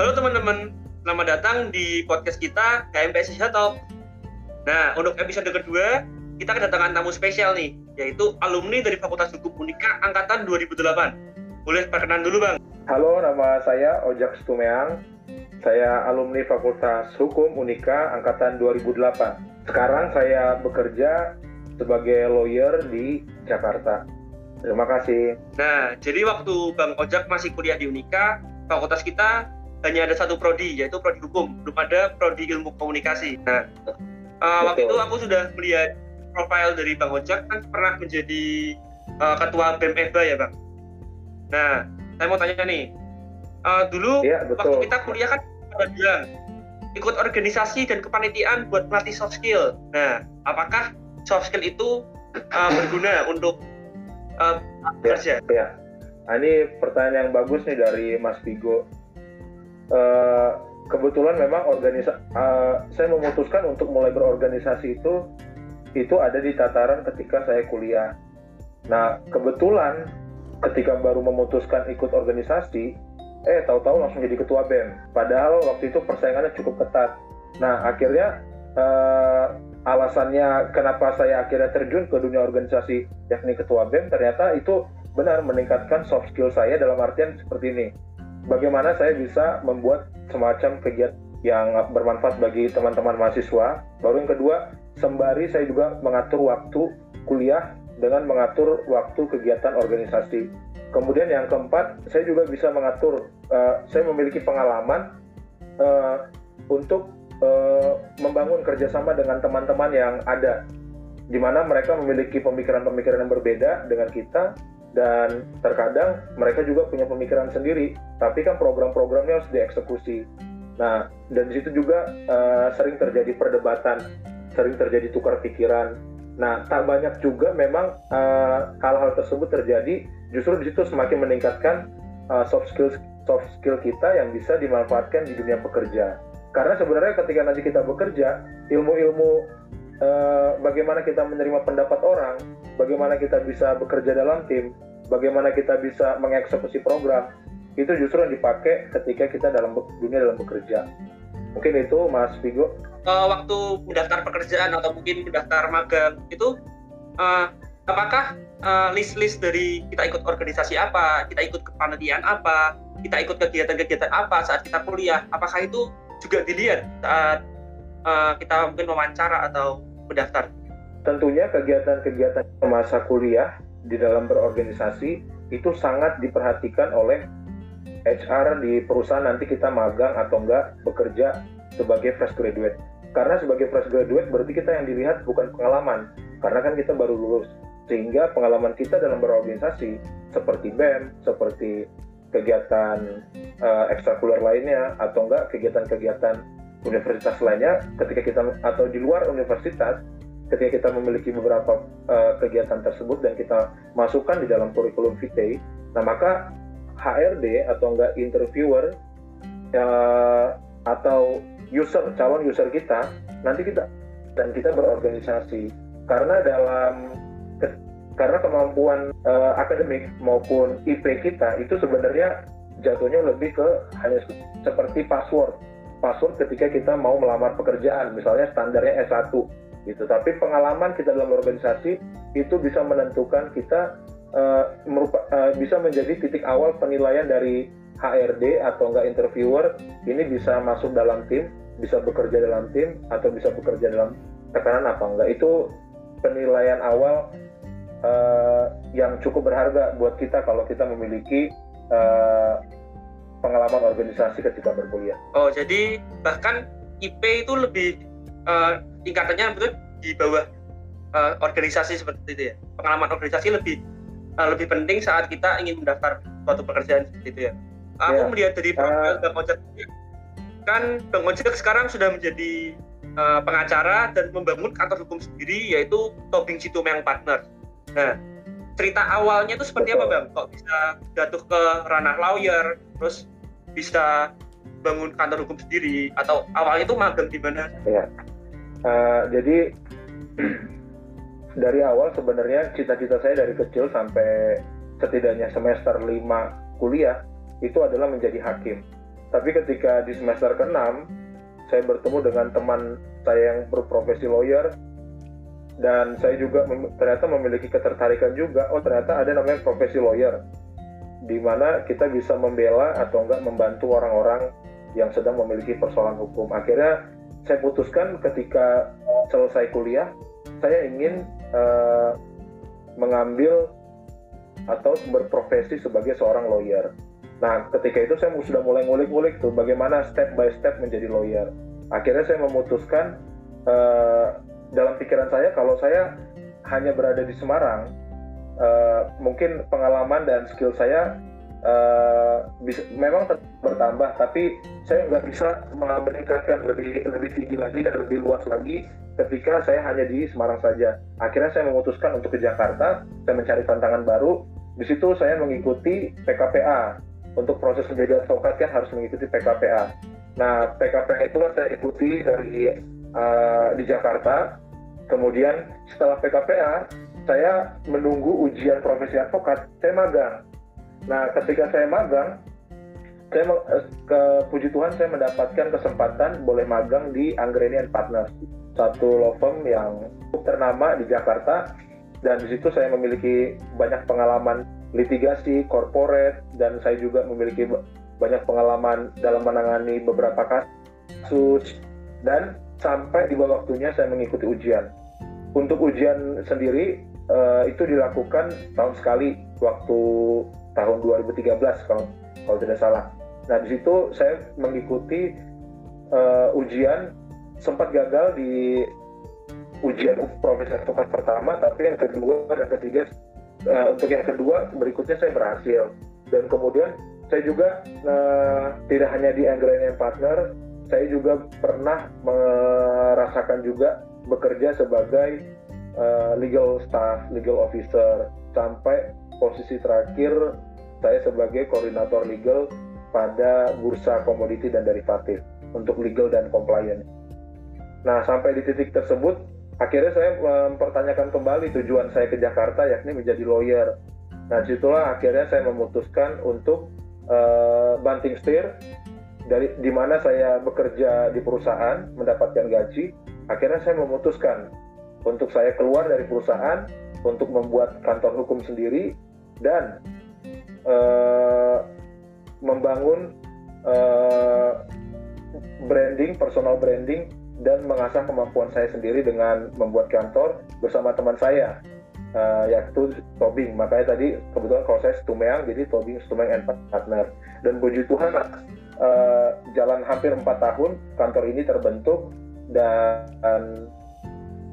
Halo teman-teman, selamat datang di podcast kita KMPS Talk. Nah, untuk episode kedua, kita kedatangan tamu spesial nih, yaitu alumni dari Fakultas Hukum Unika Angkatan 2008. Boleh perkenalan dulu Bang? Halo, nama saya Ojak Stumeang. Saya alumni Fakultas Hukum Unika Angkatan 2008. Sekarang saya bekerja sebagai lawyer di Jakarta. Terima kasih. Nah, jadi waktu Bang Ojak masih kuliah di Unika, fakultas kita hanya ada satu prodi, yaitu prodi hukum. Belum ada prodi ilmu komunikasi. Nah, uh, waktu itu aku sudah melihat profil dari Bang Ojak, kan pernah menjadi uh, ketua BEM EBA ya Bang? Nah, saya mau tanya nih, uh, dulu ya, waktu kita kuliah kan ada bilang, ikut organisasi dan kepanitiaan buat melatih soft skill. Nah, apakah soft skill itu uh, berguna untuk uh, ya, Ya. Nah, ini pertanyaan yang bagus nih dari Mas Vigo. Uh, kebetulan memang organisa uh, saya memutuskan untuk mulai berorganisasi itu itu ada di tataran ketika saya kuliah. Nah, kebetulan ketika baru memutuskan ikut organisasi, eh tahu-tahu langsung jadi ketua BEM. Padahal waktu itu persaingannya cukup ketat. Nah, akhirnya uh, alasannya kenapa saya akhirnya terjun ke dunia organisasi yakni ketua BEM ternyata itu benar meningkatkan soft skill saya dalam artian seperti ini. Bagaimana saya bisa membuat semacam kegiatan yang bermanfaat bagi teman-teman mahasiswa. Baru yang kedua, sembari saya juga mengatur waktu kuliah dengan mengatur waktu kegiatan organisasi. Kemudian yang keempat, saya juga bisa mengatur, uh, saya memiliki pengalaman uh, untuk uh, membangun kerjasama dengan teman-teman yang ada, di mana mereka memiliki pemikiran-pemikiran yang berbeda dengan kita, dan terkadang mereka juga punya pemikiran sendiri, tapi kan program-programnya harus dieksekusi. Nah, dan di situ juga uh, sering terjadi perdebatan, sering terjadi tukar pikiran. Nah, tak banyak juga memang hal-hal uh, tersebut terjadi, justru di situ semakin meningkatkan uh, soft skill soft skill kita yang bisa dimanfaatkan di dunia pekerja. Karena sebenarnya ketika nanti kita bekerja, ilmu-ilmu eh, bagaimana kita menerima pendapat orang, bagaimana kita bisa bekerja dalam tim, bagaimana kita bisa mengeksekusi program, itu justru yang dipakai ketika kita dalam dunia dalam bekerja. Mungkin itu Mas Vigo. Uh, waktu mendaftar pekerjaan atau mungkin mendaftar magang itu uh, apakah list list-list dari kita ikut organisasi apa, kita ikut kepanitiaan apa, kita ikut kegiatan-kegiatan apa saat kita kuliah, apakah itu juga dilihat saat uh, kita mungkin mewawancara atau mendaftar? Tentunya kegiatan-kegiatan masa kuliah di dalam berorganisasi itu sangat diperhatikan oleh HR di perusahaan nanti kita magang atau enggak bekerja sebagai fresh graduate. Karena sebagai fresh graduate berarti kita yang dilihat bukan pengalaman, karena kan kita baru lulus. Sehingga pengalaman kita dalam berorganisasi seperti BEM, seperti kegiatan uh, ekstrakurikuler lainnya atau enggak kegiatan-kegiatan universitas lainnya ketika kita atau di luar universitas ketika kita memiliki beberapa uh, kegiatan tersebut dan kita masukkan di dalam kurikulum vitae nah maka HRD atau enggak interviewer uh, atau user calon user kita nanti kita dan kita berorganisasi. Karena dalam karena kemampuan uh, akademik maupun IP kita itu sebenarnya jatuhnya lebih ke hanya seperti password password ketika kita mau melamar pekerjaan misalnya standarnya S1 gitu. Tapi pengalaman kita dalam organisasi itu bisa menentukan kita uh, merupa, uh, bisa menjadi titik awal penilaian dari HRD atau enggak interviewer. Ini bisa masuk dalam tim bisa bekerja dalam tim atau bisa bekerja dalam tekanan apa enggak. Itu penilaian awal uh, yang cukup berharga buat kita kalau kita memiliki pengalaman organisasi ketika berkuliah. Oh, jadi bahkan IP itu lebih uh, tingkatannya betul di bawah uh, organisasi seperti itu ya. Pengalaman organisasi lebih uh, lebih penting saat kita ingin mendaftar suatu pekerjaan seperti itu ya. Aku yeah. melihat dari profil uh, Bang Ojek kan Bang Ojek sekarang sudah menjadi uh, pengacara dan membangun kantor hukum sendiri yaitu Tobing Situmeng Partner. Nah, cerita awalnya itu seperti apa bang? Kok bisa jatuh ke ranah lawyer, terus bisa bangun kantor hukum sendiri, atau awalnya itu magang di mana? Ya, uh, jadi dari awal sebenarnya cita-cita saya dari kecil sampai setidaknya semester 5 kuliah itu adalah menjadi hakim. tapi ketika di semester ke-6 saya bertemu dengan teman saya yang berprofesi lawyer dan saya juga mem ternyata memiliki ketertarikan juga. Oh ternyata ada namanya profesi lawyer. Di mana kita bisa membela atau enggak membantu orang-orang yang sedang memiliki persoalan hukum. Akhirnya saya putuskan ketika selesai kuliah saya ingin uh, mengambil atau berprofesi sebagai seorang lawyer. Nah, ketika itu saya sudah mulai ngulik-ngulik tuh bagaimana step by step menjadi lawyer. Akhirnya saya memutuskan uh, dalam pikiran saya kalau saya hanya berada di Semarang, uh, mungkin pengalaman dan skill saya uh, bisa, memang bertambah, tapi saya nggak bisa meningkatkan lebih lebih tinggi lagi dan lebih luas lagi ketika saya hanya di Semarang saja. Akhirnya saya memutuskan untuk ke Jakarta, saya mencari tantangan baru. Di situ saya mengikuti PKPA, untuk proses menjadi advokat kan harus mengikuti PKPA. Nah, PKPA itu saya ikuti dari uh, di Jakarta. Kemudian setelah PKPA, saya menunggu ujian profesi advokat. Saya magang. Nah, ketika saya magang, saya eh, ke puji Tuhan saya mendapatkan kesempatan boleh magang di Anggrenian Partners, satu law firm yang ternama di Jakarta. Dan di situ saya memiliki banyak pengalaman litigasi, corporate, dan saya juga memiliki banyak pengalaman dalam menangani beberapa kasus dan sampai di bawah waktunya saya mengikuti ujian. Untuk ujian sendiri uh, itu dilakukan tahun sekali waktu tahun 2013 kalau kalau tidak salah. Nah di situ saya mengikuti uh, ujian sempat gagal di ujian profesi advokat pertama, tapi yang kedua dan ketiga uh, untuk yang kedua berikutnya saya berhasil dan kemudian saya juga uh, tidak hanya di Anggrenian Partner saya juga pernah merasakan juga bekerja sebagai uh, legal staff, legal officer sampai posisi terakhir saya sebagai koordinator legal pada bursa komoditi dan derivatif untuk legal dan compliance. Nah, sampai di titik tersebut akhirnya saya mempertanyakan kembali tujuan saya ke Jakarta yakni menjadi lawyer. Nah di situlah akhirnya saya memutuskan untuk uh, banting setir dari di mana saya bekerja di perusahaan mendapatkan gaji. Akhirnya saya memutuskan untuk saya keluar dari perusahaan untuk membuat kantor hukum sendiri dan uh, membangun uh, branding, personal branding dan mengasah kemampuan saya sendiri dengan membuat kantor bersama teman saya uh, yaitu Tobing makanya tadi kebetulan kalau saya Stumeang jadi Tobing Stumeang and Partner dan puji Tuhan uh, jalan hampir empat tahun kantor ini terbentuk dan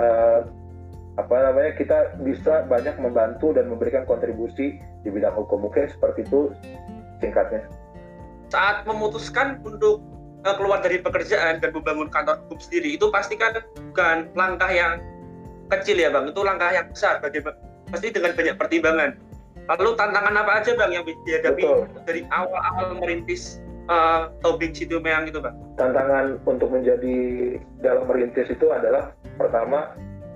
uh, apa namanya kita bisa banyak membantu dan memberikan kontribusi di bidang hukum. Mungkin seperti itu singkatnya. Saat memutuskan untuk keluar dari pekerjaan dan membangun kantor hukum sendiri itu pasti kan bukan langkah yang kecil ya bang. Itu langkah yang besar bagi pasti dengan banyak pertimbangan. Lalu tantangan apa aja bang yang dihadapi Betul. dari awal-awal merintis uh, Tobing Situ itu bang tantangan untuk menjadi dalam merintis itu adalah pertama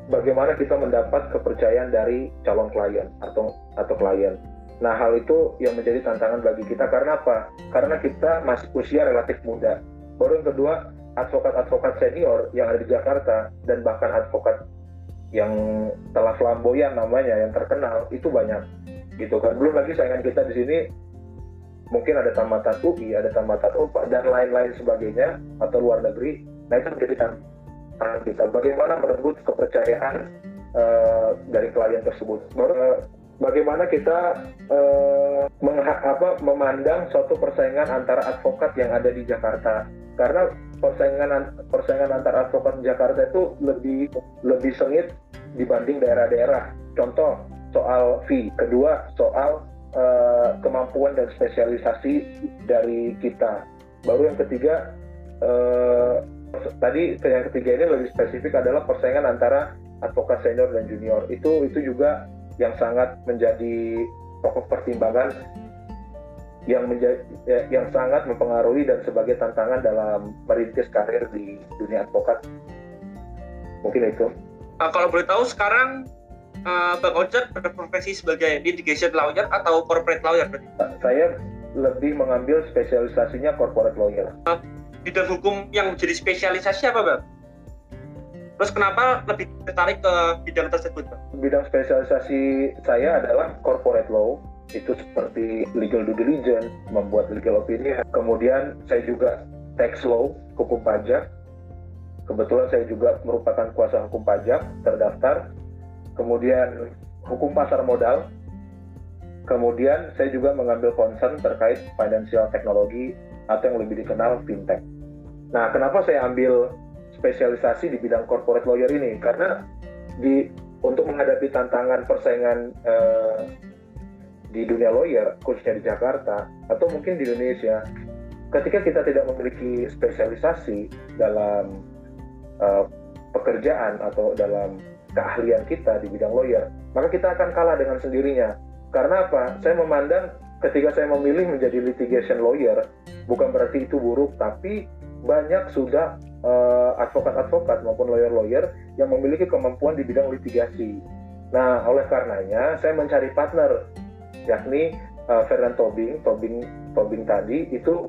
bagaimana kita mendapat kepercayaan dari calon klien atau atau klien Nah, hal itu yang menjadi tantangan bagi kita karena apa? Karena kita masih usia relatif muda. Baru yang kedua, advokat-advokat senior yang ada di Jakarta dan bahkan advokat yang telah flamboyan namanya, yang terkenal itu banyak, gitu kan. Belum lagi saingan kita di sini mungkin ada tamatan UI, ada tamatan UPA dan lain-lain sebagainya atau luar negeri. Nah itu menjadi tantangan kita. Bagaimana merebut kepercayaan uh, dari klien tersebut. Uh, bagaimana kita uh, apa, memandang suatu persaingan antara advokat yang ada di Jakarta karena persaingan persaingan antar advokat Jakarta itu lebih lebih sengit dibanding daerah-daerah. Contoh soal fee, kedua soal uh, kemampuan dan spesialisasi dari kita. Baru yang ketiga uh, tadi yang ketiga ini lebih spesifik adalah persaingan antara advokat senior dan junior. Itu itu juga yang sangat menjadi pokok pertimbangan yang menjadi ya, yang sangat mempengaruhi dan sebagai tantangan dalam merintis karir di dunia advokat. Mungkin itu. Uh, kalau boleh tahu sekarang uh, Bang Ojek berprofesi sebagai litigation lawyer atau corporate lawyer? Saya lebih mengambil spesialisasinya corporate lawyer. Bidang hukum yang menjadi spesialisasi apa, Bang? Terus kenapa lebih tertarik ke bidang tersebut, Bang? Bidang spesialisasi saya adalah corporate law, itu seperti legal due diligence, membuat legal opinion. Kemudian saya juga tax law, hukum pajak. Kebetulan saya juga merupakan kuasa hukum pajak terdaftar. Kemudian hukum pasar modal. Kemudian saya juga mengambil concern terkait financial technology atau yang lebih dikenal fintech. Nah, kenapa saya ambil spesialisasi di bidang corporate lawyer ini? Karena di untuk menghadapi tantangan persaingan eh, di dunia lawyer, khususnya di Jakarta, atau mungkin di Indonesia, ketika kita tidak memiliki spesialisasi dalam uh, pekerjaan atau dalam keahlian kita di bidang lawyer, maka kita akan kalah dengan sendirinya. Karena apa? Saya memandang ketika saya memilih menjadi litigation lawyer, bukan berarti itu buruk, tapi banyak sudah uh, advokat-advokat maupun lawyer-lawyer yang memiliki kemampuan di bidang litigasi. Nah, oleh karenanya saya mencari partner yakni uh, Ferdinand Tobing, Tobing, Tobing tadi itu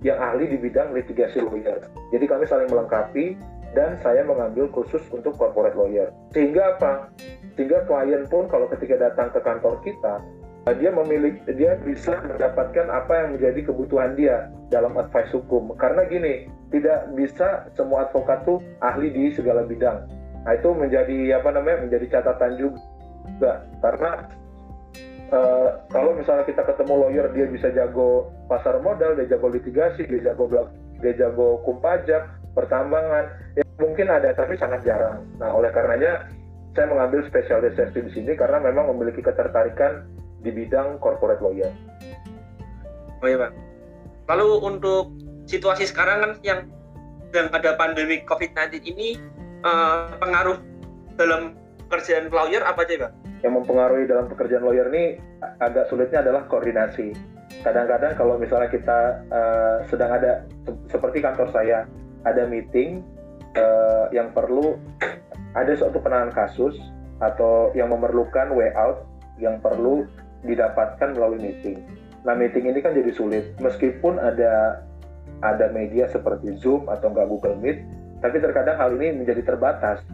yang ahli di bidang litigasi lawyer. Jadi kami saling melengkapi dan saya mengambil khusus untuk corporate lawyer. Sehingga apa? Sehingga klien pun kalau ketika datang ke kantor kita, eh, dia memiliki dia bisa mendapatkan apa yang menjadi kebutuhan dia dalam advice hukum. Karena gini, tidak bisa semua advokat tuh ahli di segala bidang. Nah, itu menjadi apa namanya? menjadi catatan juga. Karena Uh, kalau misalnya kita ketemu lawyer dia bisa jago pasar modal, dia jago litigasi, dia jago dia jago hukum pajak, pertambangan, ya mungkin ada tapi sangat jarang. Nah oleh karenanya saya mengambil spesialisasi di sini karena memang memiliki ketertarikan di bidang corporate lawyer. Oh iya pak. Lalu untuk situasi sekarang kan yang yang ada pandemi COVID-19 ini uh, pengaruh dalam pekerjaan lawyer apa aja pak? yang mempengaruhi dalam pekerjaan lawyer ini agak sulitnya adalah koordinasi. Kadang-kadang kalau misalnya kita uh, sedang ada seperti kantor saya ada meeting uh, yang perlu ada suatu penanganan kasus atau yang memerlukan way out yang perlu didapatkan melalui meeting. Nah meeting ini kan jadi sulit meskipun ada ada media seperti Zoom atau enggak Google Meet, tapi terkadang hal ini menjadi terbatas.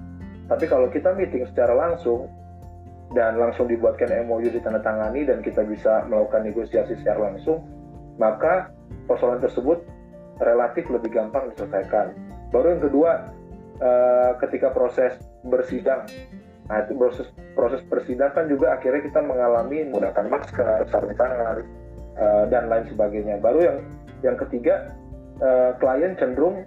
Tapi kalau kita meeting secara langsung, dan langsung dibuatkan MOU ditandatangani dan kita bisa melakukan negosiasi secara langsung, maka persoalan tersebut relatif lebih gampang diselesaikan. Baru yang kedua, uh, ketika proses bersidang, nah itu proses proses bersidang kan juga akhirnya kita mengalami menggunakan masker, sarung tangan, uh, dan lain sebagainya. Baru yang yang ketiga, uh, klien cenderung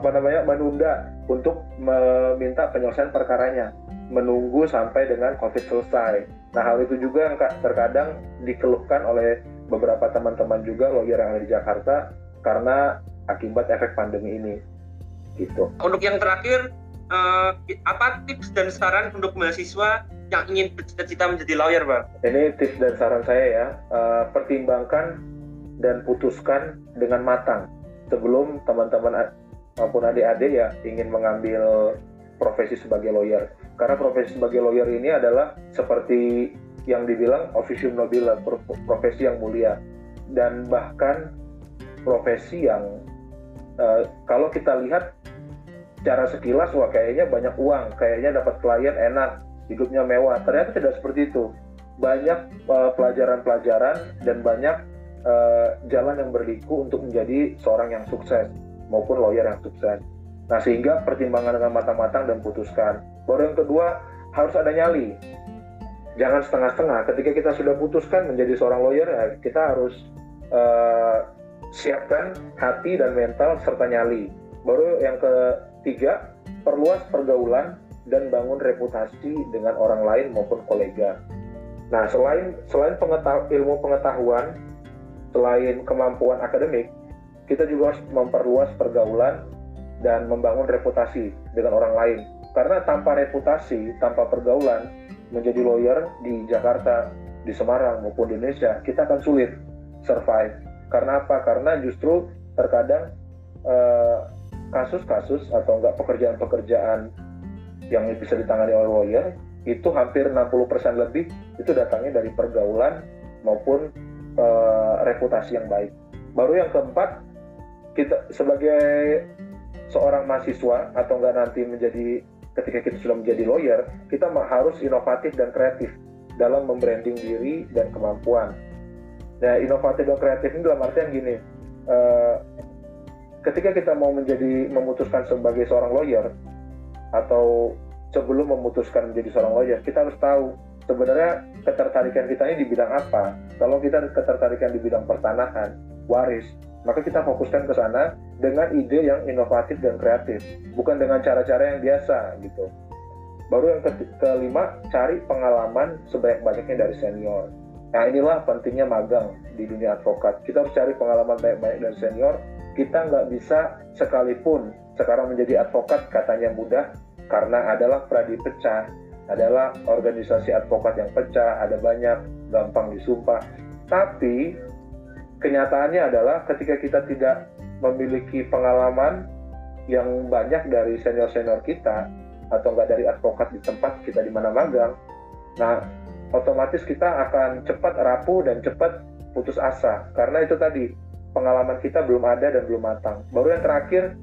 apa namanya menunda untuk meminta penyelesaian perkaranya menunggu sampai dengan COVID selesai. Nah hal itu juga yang terkadang dikeluhkan oleh beberapa teman-teman juga lawyer yang ada di Jakarta karena akibat efek pandemi ini. Gitu. Untuk yang terakhir, uh, apa tips dan saran untuk mahasiswa yang ingin bercita-cita menjadi lawyer, Bang? Ini tips dan saran saya ya, uh, pertimbangkan dan putuskan dengan matang sebelum teman-teman maupun adik-adik ya ingin mengambil profesi sebagai lawyer. Karena profesi sebagai lawyer ini adalah seperti yang dibilang officium nobile, profesi yang mulia. Dan bahkan profesi yang uh, kalau kita lihat cara sekilas wah kayaknya banyak uang, kayaknya dapat klien enak, hidupnya mewah. Ternyata tidak seperti itu. Banyak pelajaran pelajaran-pelajaran dan banyak uh, jalan yang berliku untuk menjadi seorang yang sukses maupun lawyer yang sukses. Nah, sehingga pertimbangan dengan matang-matang dan putuskan. Baru yang kedua, harus ada nyali. Jangan setengah-setengah. Ketika kita sudah putuskan menjadi seorang lawyer, ya kita harus uh, siapkan hati dan mental serta nyali. Baru yang ketiga, perluas pergaulan dan bangun reputasi dengan orang lain maupun kolega. Nah, selain selain pengetahu, ilmu pengetahuan, selain kemampuan akademik, kita juga harus memperluas pergaulan dan membangun reputasi dengan orang lain. Karena tanpa reputasi, tanpa pergaulan, menjadi lawyer di Jakarta, di Semarang maupun di Indonesia, kita akan sulit survive. Karena apa? Karena justru terkadang eh, kasus-kasus uh, atau enggak pekerjaan-pekerjaan yang bisa ditangani oleh lawyer itu hampir 60% lebih itu datangnya dari pergaulan maupun uh, reputasi yang baik. Baru yang keempat, kita sebagai seorang mahasiswa atau enggak nanti menjadi ketika kita sudah menjadi lawyer, kita harus inovatif dan kreatif dalam membranding diri dan kemampuan. Nah, inovatif dan kreatif ini dalam artian gini, uh, ketika kita mau menjadi memutuskan sebagai seorang lawyer atau sebelum memutuskan menjadi seorang lawyer, kita harus tahu sebenarnya ketertarikan kita ini di bidang apa. Kalau kita ketertarikan di bidang pertanahan, waris, maka kita fokuskan ke sana dengan ide yang inovatif dan kreatif, bukan dengan cara-cara yang biasa gitu. Baru yang ke kelima, cari pengalaman sebanyak-banyaknya dari senior. Nah inilah pentingnya magang di dunia advokat. Kita harus cari pengalaman banyak-banyak dari senior. Kita nggak bisa sekalipun sekarang menjadi advokat katanya mudah karena adalah pradi pecah, adalah organisasi advokat yang pecah, ada banyak, gampang disumpah. Tapi kenyataannya adalah ketika kita tidak memiliki pengalaman yang banyak dari senior-senior kita atau enggak dari advokat di tempat kita di mana magang, nah otomatis kita akan cepat rapuh dan cepat putus asa karena itu tadi pengalaman kita belum ada dan belum matang. Baru yang terakhir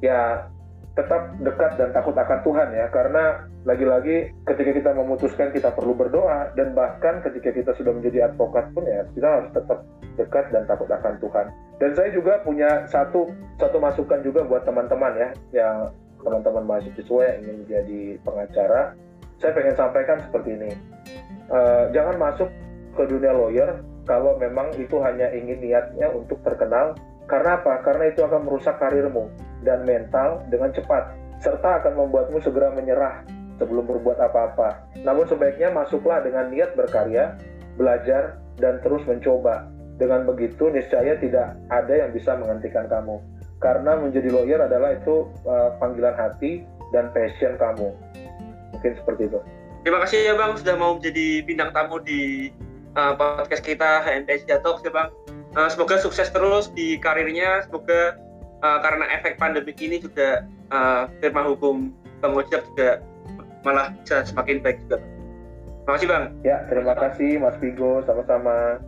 ya tetap dekat dan takut akan Tuhan ya. Karena lagi-lagi ketika kita memutuskan kita perlu berdoa dan bahkan ketika kita sudah menjadi advokat pun ya kita harus tetap dekat dan takut akan Tuhan. Dan saya juga punya satu satu masukan juga buat teman-teman ya yang teman-teman mahasiswa yang ingin menjadi pengacara. Saya pengen sampaikan seperti ini. Uh, jangan masuk ke dunia lawyer kalau memang itu hanya ingin niatnya untuk terkenal karena apa? Karena itu akan merusak karirmu dan mental dengan cepat, serta akan membuatmu segera menyerah sebelum berbuat apa-apa. Namun sebaiknya masuklah dengan niat berkarya, belajar, dan terus mencoba. Dengan begitu, niscaya tidak ada yang bisa menghentikan kamu. Karena menjadi lawyer adalah itu uh, panggilan hati dan passion kamu. Mungkin seperti itu. Terima kasih ya Bang sudah mau menjadi bintang tamu di uh, podcast kita HNPS Talks ya Bang. Uh, semoga sukses terus di karirnya. Semoga uh, karena efek pandemi ini juga uh, firma hukum Bang Ojek juga malah bisa semakin baik juga. Terima kasih Bang. Ya, terima kasih Mas Vigo. Sama-sama.